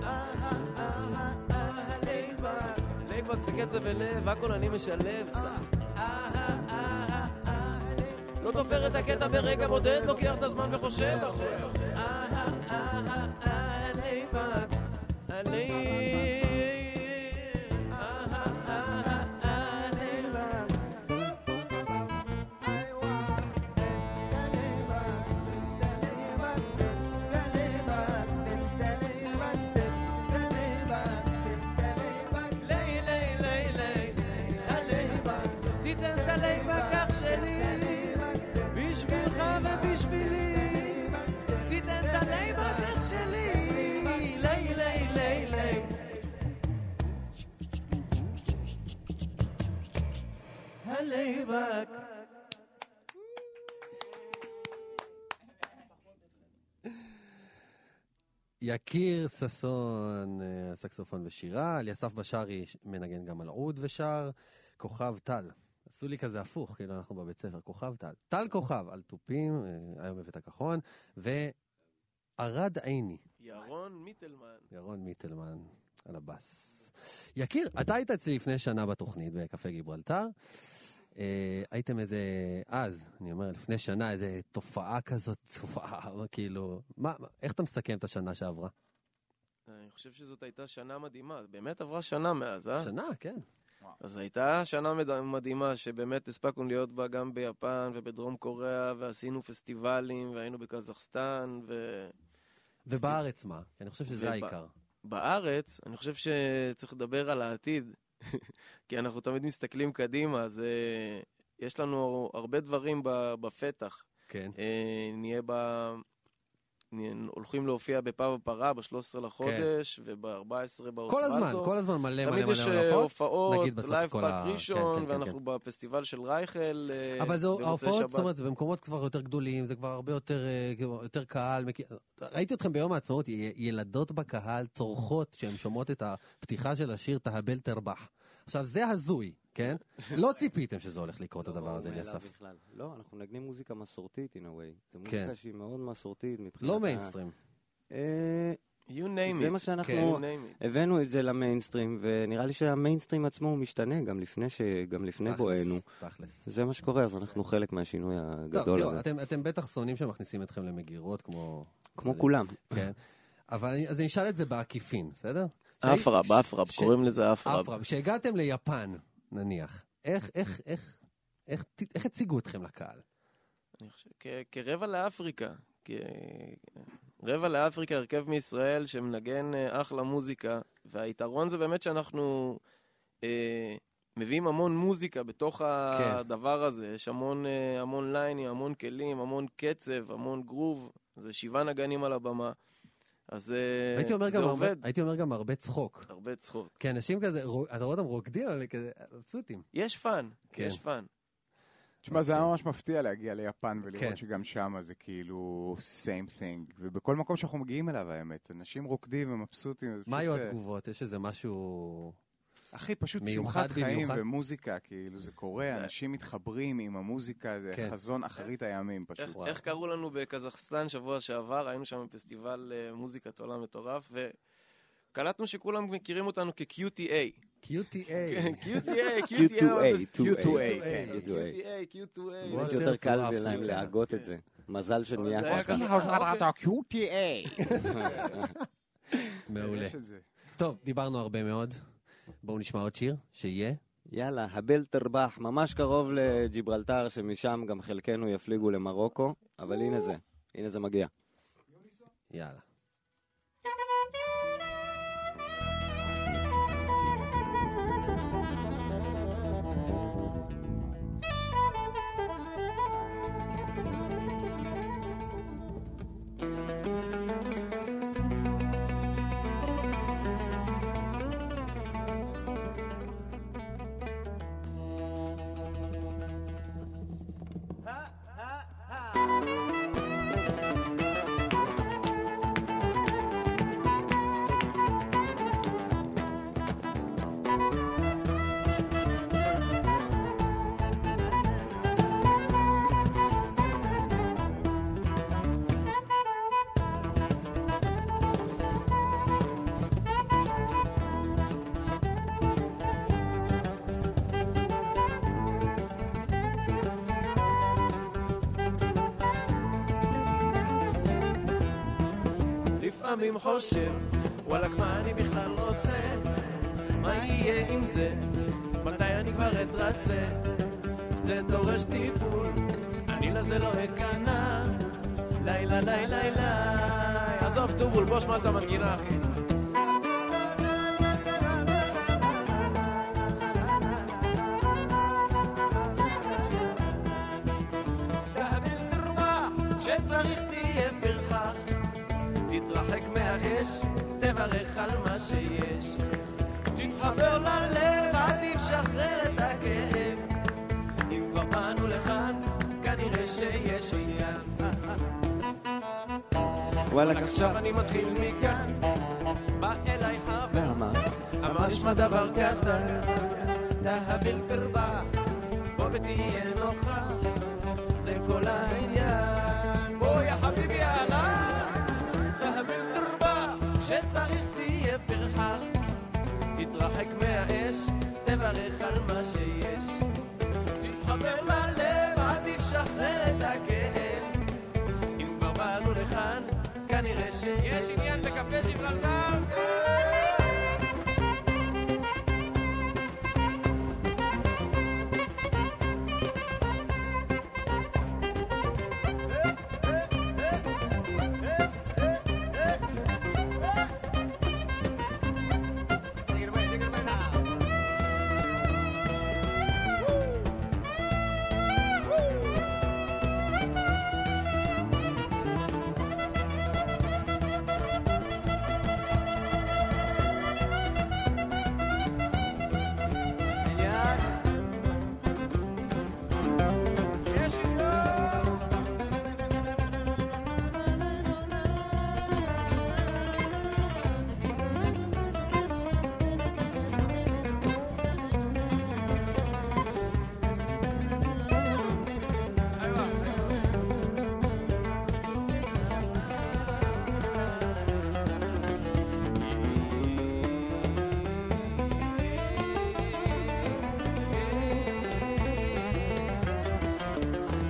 Speaker 11: אהה, אהה, אהה, לייבק. לייבק זה קצב ולב, הכל אני משלב. סע. לא תופר את הקטע ברגע בודד, לוקח את הזמן וחושב אחורה. אהה, אהה. אהה, הלייבק.
Speaker 2: יקיר ששון, אה, סקסופון ושירה, אליסף בשארי מנגן גם על עוד ושר, כוכב טל. עשו לי כזה הפוך, כאילו אנחנו בבית ספר, כוכב טל. טל כוכב על תופים, אה, היום מבית הכחון, וערד עיני,
Speaker 11: ירון מיטלמן.
Speaker 2: ירון מיטלמן על הבאס. יקיר, אתה היית אצלי לפני שנה בתוכנית בקפה גיברלטר. אה, הייתם איזה, אז, אני אומר, לפני שנה, איזה תופעה כזאת, תופעה, כאילו, מה, איך אתה מסכם את השנה שעברה?
Speaker 11: אני חושב שזאת הייתה שנה מדהימה, באמת עברה שנה מאז, אה?
Speaker 2: שנה, כן.
Speaker 11: אז הייתה שנה מד- מדהימה, שבאמת הספקנו להיות בה גם ביפן ובדרום קוריאה, ועשינו פסטיבלים, והיינו בקזחסטן, ו...
Speaker 2: ובארץ מה? כי אני חושב שזה
Speaker 11: וב-
Speaker 2: העיקר.
Speaker 11: בארץ, אני חושב שצריך לדבר על העתיד, כי אנחנו תמיד מסתכלים קדימה, אז אה, יש לנו הרבה דברים בפתח.
Speaker 2: כן.
Speaker 11: אה, נהיה ב... הולכים להופיע בפאב הפרה ב-13 לחודש, וב-14 באוסוולדו.
Speaker 2: כן. כל הזמן, כל הזמן מלא מלא
Speaker 11: תמיד
Speaker 2: מלא
Speaker 11: יש אה,
Speaker 2: הופעות.
Speaker 11: הופעות,
Speaker 2: נגיד בסוף
Speaker 11: לייב
Speaker 2: פארק כן,
Speaker 11: ראשון,
Speaker 2: כן, כן,
Speaker 11: ואנחנו בפסטיבל של רייכל. אה,
Speaker 2: אבל זה ההופעות. זאת אומרת, זה במקומות כבר יותר גדולים, זה כבר הרבה יותר, אה, יותר קהל. ראיתי אתכם ביום העצמאות, ילדות בקהל צורחות כשהן שומעות את הפתיחה של השיר תהבל תרבח. עכשיו, זה הזוי, כן? לא ציפיתם שזה הולך לקרות הדבר הזה,
Speaker 10: לא מאליו
Speaker 2: אליסף.
Speaker 10: לא, אנחנו מנגנים מוזיקה מסורתית, in a way. זו
Speaker 2: כן.
Speaker 10: מוזיקה שהיא מאוד מסורתית מבחינת...
Speaker 2: לא
Speaker 10: ה-
Speaker 2: מיינסטרים.
Speaker 10: אה,
Speaker 11: You name
Speaker 10: זה
Speaker 11: it.
Speaker 10: מה
Speaker 2: כן.
Speaker 10: שאנחנו. הבאנו את זה למיינסטרים, ונראה לי שהמיינסטרים עצמו הוא משתנה גם לפני, ש... גם לפני בואנו.
Speaker 2: תכלס.
Speaker 10: זה מה שקורה, אז אנחנו חלק מהשינוי הגדול הזה.
Speaker 2: אתם- אתם בטח שונאים שמכניסים אתכם למגירות כמו...
Speaker 10: כמו כולם.
Speaker 2: כן. אבל אז אני אשאל את זה בעקיפין, בסדר?
Speaker 11: אפרב, אפרב, קוראים לזה אפרב.
Speaker 2: אפרב. כשהגעתם ליפן, נניח, איך, איך, איך, איך, איך הציגו אתכם לקהל?
Speaker 11: אני חושב, כ- כרבע לאפריקה. כ- רבע לאפריקה, הרכב מישראל שמנגן אה, אחלה מוזיקה, והיתרון זה באמת שאנחנו אה, מביאים המון מוזיקה בתוך הדבר הזה. יש המון, אה, המון ליינים, המון כלים, המון קצב, המון גרוב. זה שבעה נגנים על הבמה. אז אה,
Speaker 2: הייתי אומר,
Speaker 11: זה
Speaker 2: גם הרבה,
Speaker 11: עובד.
Speaker 2: הייתי אומר גם הרבה צחוק.
Speaker 11: הרבה צחוק.
Speaker 2: כי אנשים כזה, אתה רואה אותם רוקדים, אבל כזה מבסוטים.
Speaker 11: יש fun,
Speaker 2: כן.
Speaker 11: יש fun.
Speaker 13: תשמע, זה היה ממש מפתיע להגיע ליפן ולראות
Speaker 2: כן.
Speaker 13: שגם שם זה כאילו same thing, ובכל מקום שאנחנו מגיעים אליו האמת, אנשים רוקדים ומבסוטים.
Speaker 2: מה היו
Speaker 13: אה,
Speaker 2: התגובות? יש איזה משהו...
Speaker 13: אחי, פשוט
Speaker 2: מיוחד
Speaker 13: שמחת חיים
Speaker 2: במיוחד?
Speaker 13: ומוזיקה, כאילו, זה קורה, אנשים מתחברים עם המוזיקה, זה
Speaker 11: כן.
Speaker 13: חזון אחרית הימים,
Speaker 11: איך-
Speaker 13: פשוט.
Speaker 11: איך קראו לנו בקזחסטן שבוע שעבר, היינו שם בפסטיבל אה, מוזיקת עולם מטורף, וקלטנו שכולם מכירים אותנו כ-QTA.
Speaker 2: QTA.
Speaker 11: כן, QTA,
Speaker 10: Q2A,
Speaker 11: QTA,
Speaker 10: Q2A,
Speaker 11: כן,
Speaker 10: Q2A.
Speaker 11: QTA, QTA.
Speaker 10: באמת יותר קל להם להגות את זה. מזל שנהיה
Speaker 11: זה היה
Speaker 10: ככה.
Speaker 11: ככה,
Speaker 13: QTA.
Speaker 2: מעולה.
Speaker 13: זה.
Speaker 2: טוב, דיברנו הרבה מאוד. בואו נשמע עוד שיר, שיהיה.
Speaker 10: יאללה, הבל תרבח, ממש קרוב לג'יברלטר, שמשם גם חלקנו יפליגו למרוקו, אבל הנה זה, הנה זה מגיע.
Speaker 2: יאללה.
Speaker 11: חושב, וואלכ מה אני בכלל רוצה? מה יהיה עם זה? מתי אני כבר אתרצה? זה דורש טיפול, אני לזה לא אכנע. לילה לילה לילה, עזוב טובול, בוא שמע את המנגינה אחי.
Speaker 10: וואלכ,
Speaker 11: עכשיו אני מתחיל מכאן, בא אליי חבר,
Speaker 10: מה?
Speaker 11: אמר נשמע דבר קטן, תהביל תרבח, בוא ותהיה נוכח, זה כל העניין. בוא יא חביבי עליי, תהביל תרבח, שצריך תהיה פרחח, תתרחק מהאש, תברך על מה שיש. תתחבר ללב, כנראה שיש עניין בקפה ג'יברלטר. יש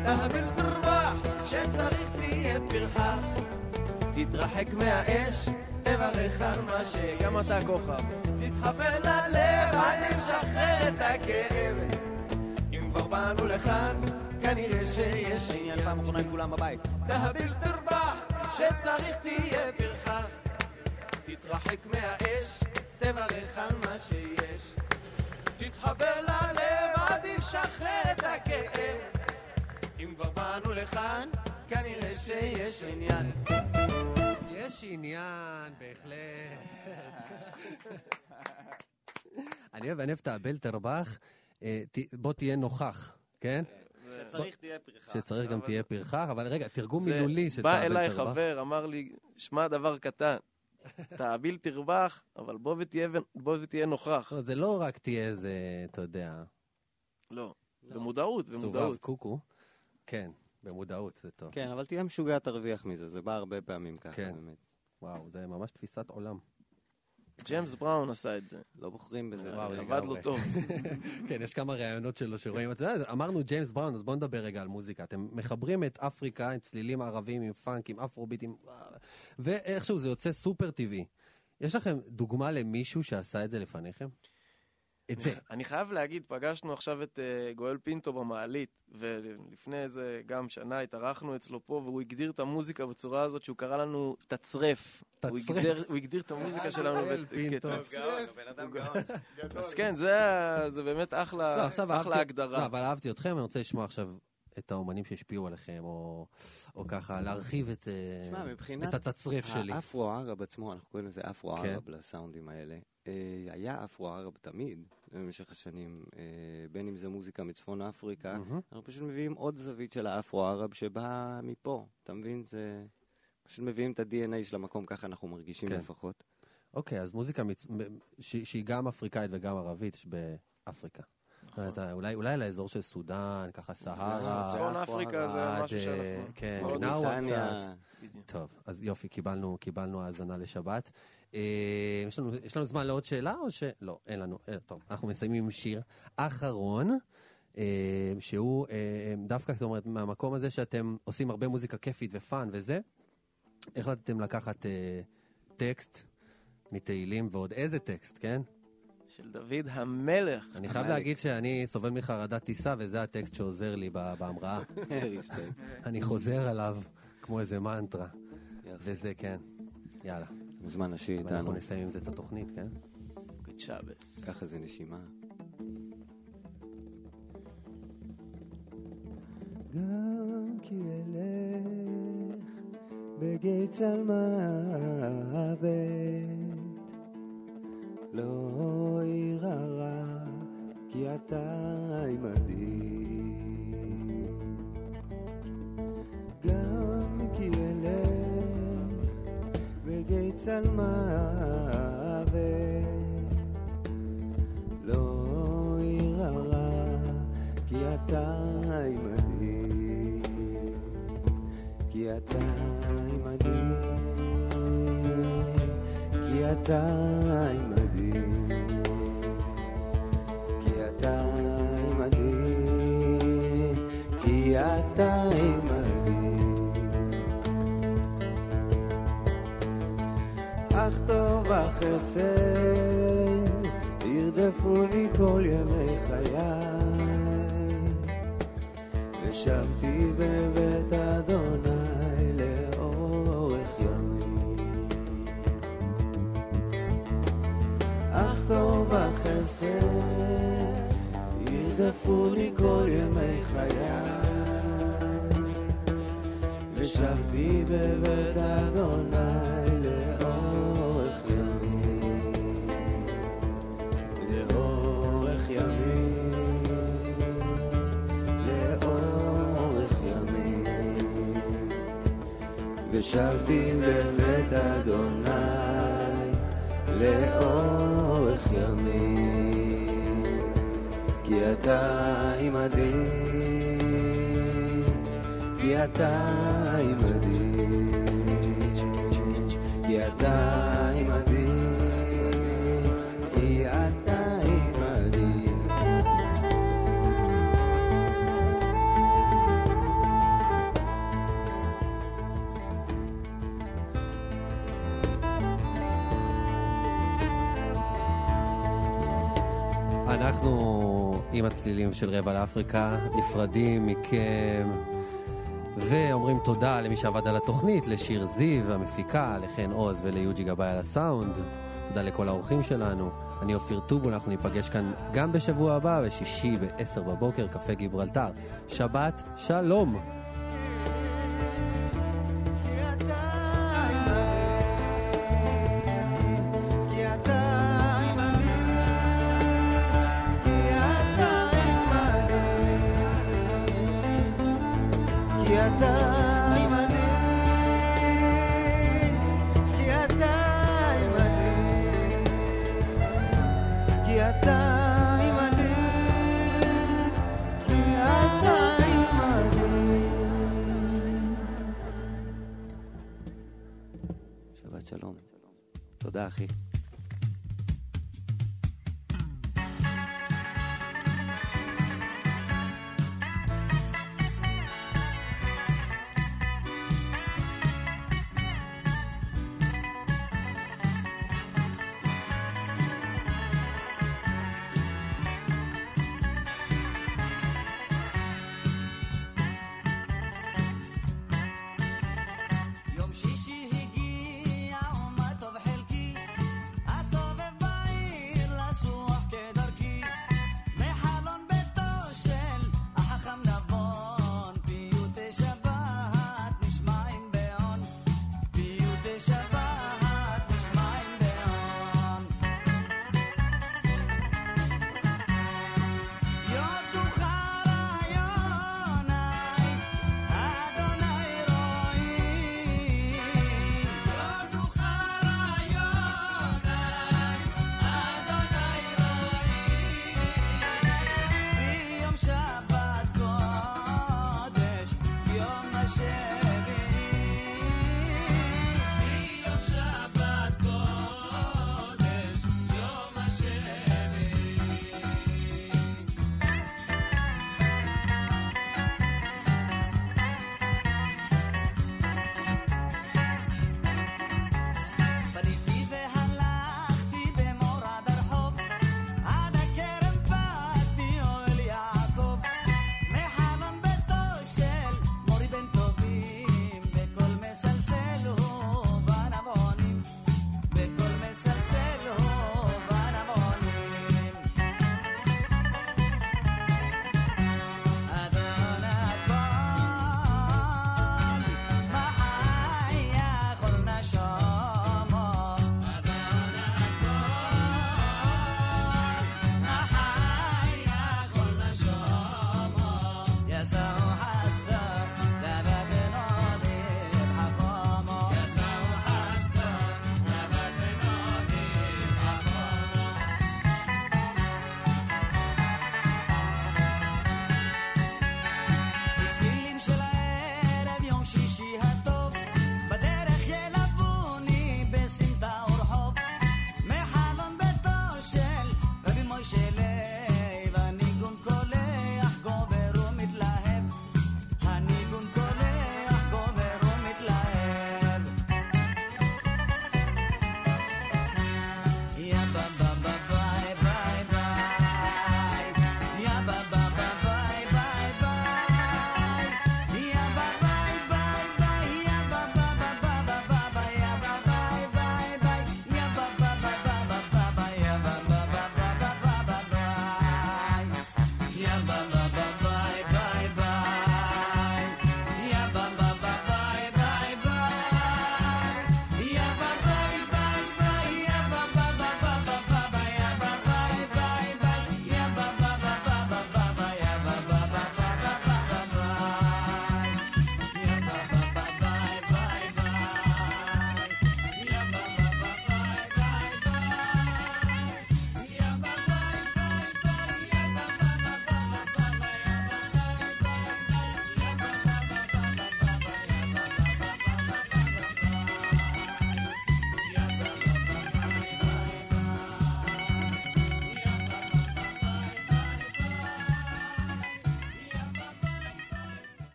Speaker 11: תהביל תרבח, שצריך תהיה פרחח. תתרחק מהאש, תברך על מה ש... גם אתה כוכב. תתחבר ללב, עדיף שחרר את הכאב. אם כבר באנו לכאן, כנראה שיש עניין.
Speaker 14: פעם אחרונה עם כולם בבית.
Speaker 11: תהביל תרבח, שצריך תהיה פרחח. תתרחק מהאש, תברך על מה שיש. תתחבר ללב, עדיף שחרר את הכאב. אם כבר באנו לכאן, כנראה שיש עניין.
Speaker 2: יש עניין, בהחלט. אני אוהב, אני אוהב את הבל תרבח. אה, בוא תהיה נוכח, כן?
Speaker 11: שצריך תהיה פרחח.
Speaker 2: שצריך גם תהיה פרחח, אבל רגע, תרגום מילולי של
Speaker 11: בא
Speaker 2: תאבל
Speaker 11: אליי
Speaker 2: תרבח.
Speaker 11: חבר, אמר לי, שמע דבר קטן, תאביל תרבח, אבל בוא ותהיה נוכח.
Speaker 2: זה לא רק תהיה איזה, אתה יודע,
Speaker 11: לא, במודעות,
Speaker 2: סובב
Speaker 11: במודעות.
Speaker 2: קוקו. כן, במודעות זה טוב.
Speaker 10: כן, אבל תהיה משוגע, תרוויח מזה, זה בא הרבה פעמים ככה,
Speaker 2: כן.
Speaker 10: באמת.
Speaker 2: וואו, זה ממש תפיסת עולם.
Speaker 11: ג'יימס בראון עשה את זה.
Speaker 10: לא בוחרים בזה.
Speaker 2: וואו,
Speaker 11: עבד
Speaker 2: לגמרי.
Speaker 11: לו טוב.
Speaker 2: כן, יש כמה ראיונות שלו שרואים את זה. אמרנו ג'יימס בראון, אז בואו נדבר רגע על מוזיקה. אתם מחברים את אפריקה עם צלילים ערבים, עם פאנק, עם אפרוביט, עם... ואיכשהו זה יוצא סופר טבעי. יש לכם דוגמה למישהו שעשה את זה לפניכם? את זה.
Speaker 11: אני חייב להגיד, פגשנו עכשיו את אה, גואל פינטו במעלית, ולפני איזה גם שנה התארחנו אצלו פה, והוא הגדיר את המוזיקה בצורה הזאת שהוא קרא לנו תצרף. הוא
Speaker 2: תצרף.
Speaker 11: הגדיר- הוא הגדיר את המוזיקה שלנו. בת-
Speaker 2: פינטו.
Speaker 11: כתצרף. אז כן, זה באמת
Speaker 2: לא,
Speaker 11: אחלה
Speaker 2: עכשיו
Speaker 11: אחלה
Speaker 2: אהבתי- לא,
Speaker 11: הגדרה.
Speaker 2: אבל אהבתי אתכם, אני רוצה לשמוע עכשיו את האומנים שהשפיעו עליכם, או או ככה להרחיב את אה,
Speaker 10: מבחינת...
Speaker 2: את התצריף שלי.
Speaker 10: האפרו-ערב עצמו, אנחנו קוראים לזה אפרו-ערב
Speaker 2: כן.
Speaker 10: לסאונדים האלה. אה, היה אפרו-ערב תמיד, במשך השנים, אה, בין אם זה מוזיקה מצפון אפריקה,
Speaker 2: מהמם.
Speaker 10: אנחנו פשוט מביאים עוד זווית של האפרו-ערב שבאה מפה, אתה מבין? זה... פשוט מביאים את ה-DNA של המקום, ככה אנחנו מרגישים
Speaker 2: כן.
Speaker 10: לפחות.
Speaker 2: אוקיי, אז מוזיקה מצ- שהיא גם אפריקאית וגם ערבית, יש באפריקה.
Speaker 11: נכון.
Speaker 2: אתה- אולי אולי לאזור של סודאן, ככה סהרה.
Speaker 11: צפון אפריקה זה משהו
Speaker 2: אה,
Speaker 11: שאנחנו...
Speaker 2: כן, נאווה. קצת. טוב, אז יופי, קיבלנו, קיבלנו האזנה לשבת. אה, יש, לנו, יש לנו זמן לעוד שאלה או ש... לא, אין לנו. אה, טוב, אנחנו מסיימים עם שיר אחרון, אה, שהוא אה, דווקא, זאת אומרת, מהמקום הזה שאתם עושים הרבה מוזיקה כיפית ופאן וזה, החלטתם לקחת אה, טקסט מתהילים ועוד איזה טקסט, כן?
Speaker 11: של דוד המלך.
Speaker 2: אני חייב להגיד שאני סובל מחרדת טיסה, וזה הטקסט שעוזר לי ב- בהמראה. אני חוזר עליו כמו איזה מנטרה. וזה כן. יאללה.
Speaker 10: מוזמן לשיר איתנו.
Speaker 2: נסיים עם זה את התוכנית, כן?
Speaker 11: גוד שבס.
Speaker 10: ככה זה נשימה.
Speaker 14: גם כי אלך בגיא צלמוות, לא אירא רע, כי אתה עמדי. גם כי אלך בגיא צלמוות, לא אירא רע, כי אתה עמדי, כי אתה עמדי, כי אתה עמדי, החסד ירדפוני כל ימי חיי. ושבתי בבית אדוני לאורך ימים. אך טוב החסד ירדפוני כל ימי חיי. ושבתי בבית אדוני ושבתי בבית אדוני לאורך ימים, כי אתה עמדי. כי אתה עמדי, כי אתה
Speaker 2: עם הצלילים של רבע לאפריקה, נפרדים מכם, ואומרים תודה למי שעבד על התוכנית, לשיר זיו המפיקה, לחן עוז וליוג'י גבאי על הסאונד. תודה לכל האורחים שלנו. אני אופיר טובול, אנחנו ניפגש כאן גם בשבוע הבא, בשישי ב-10 בבוקר, קפה גיברלטר. שבת שלום.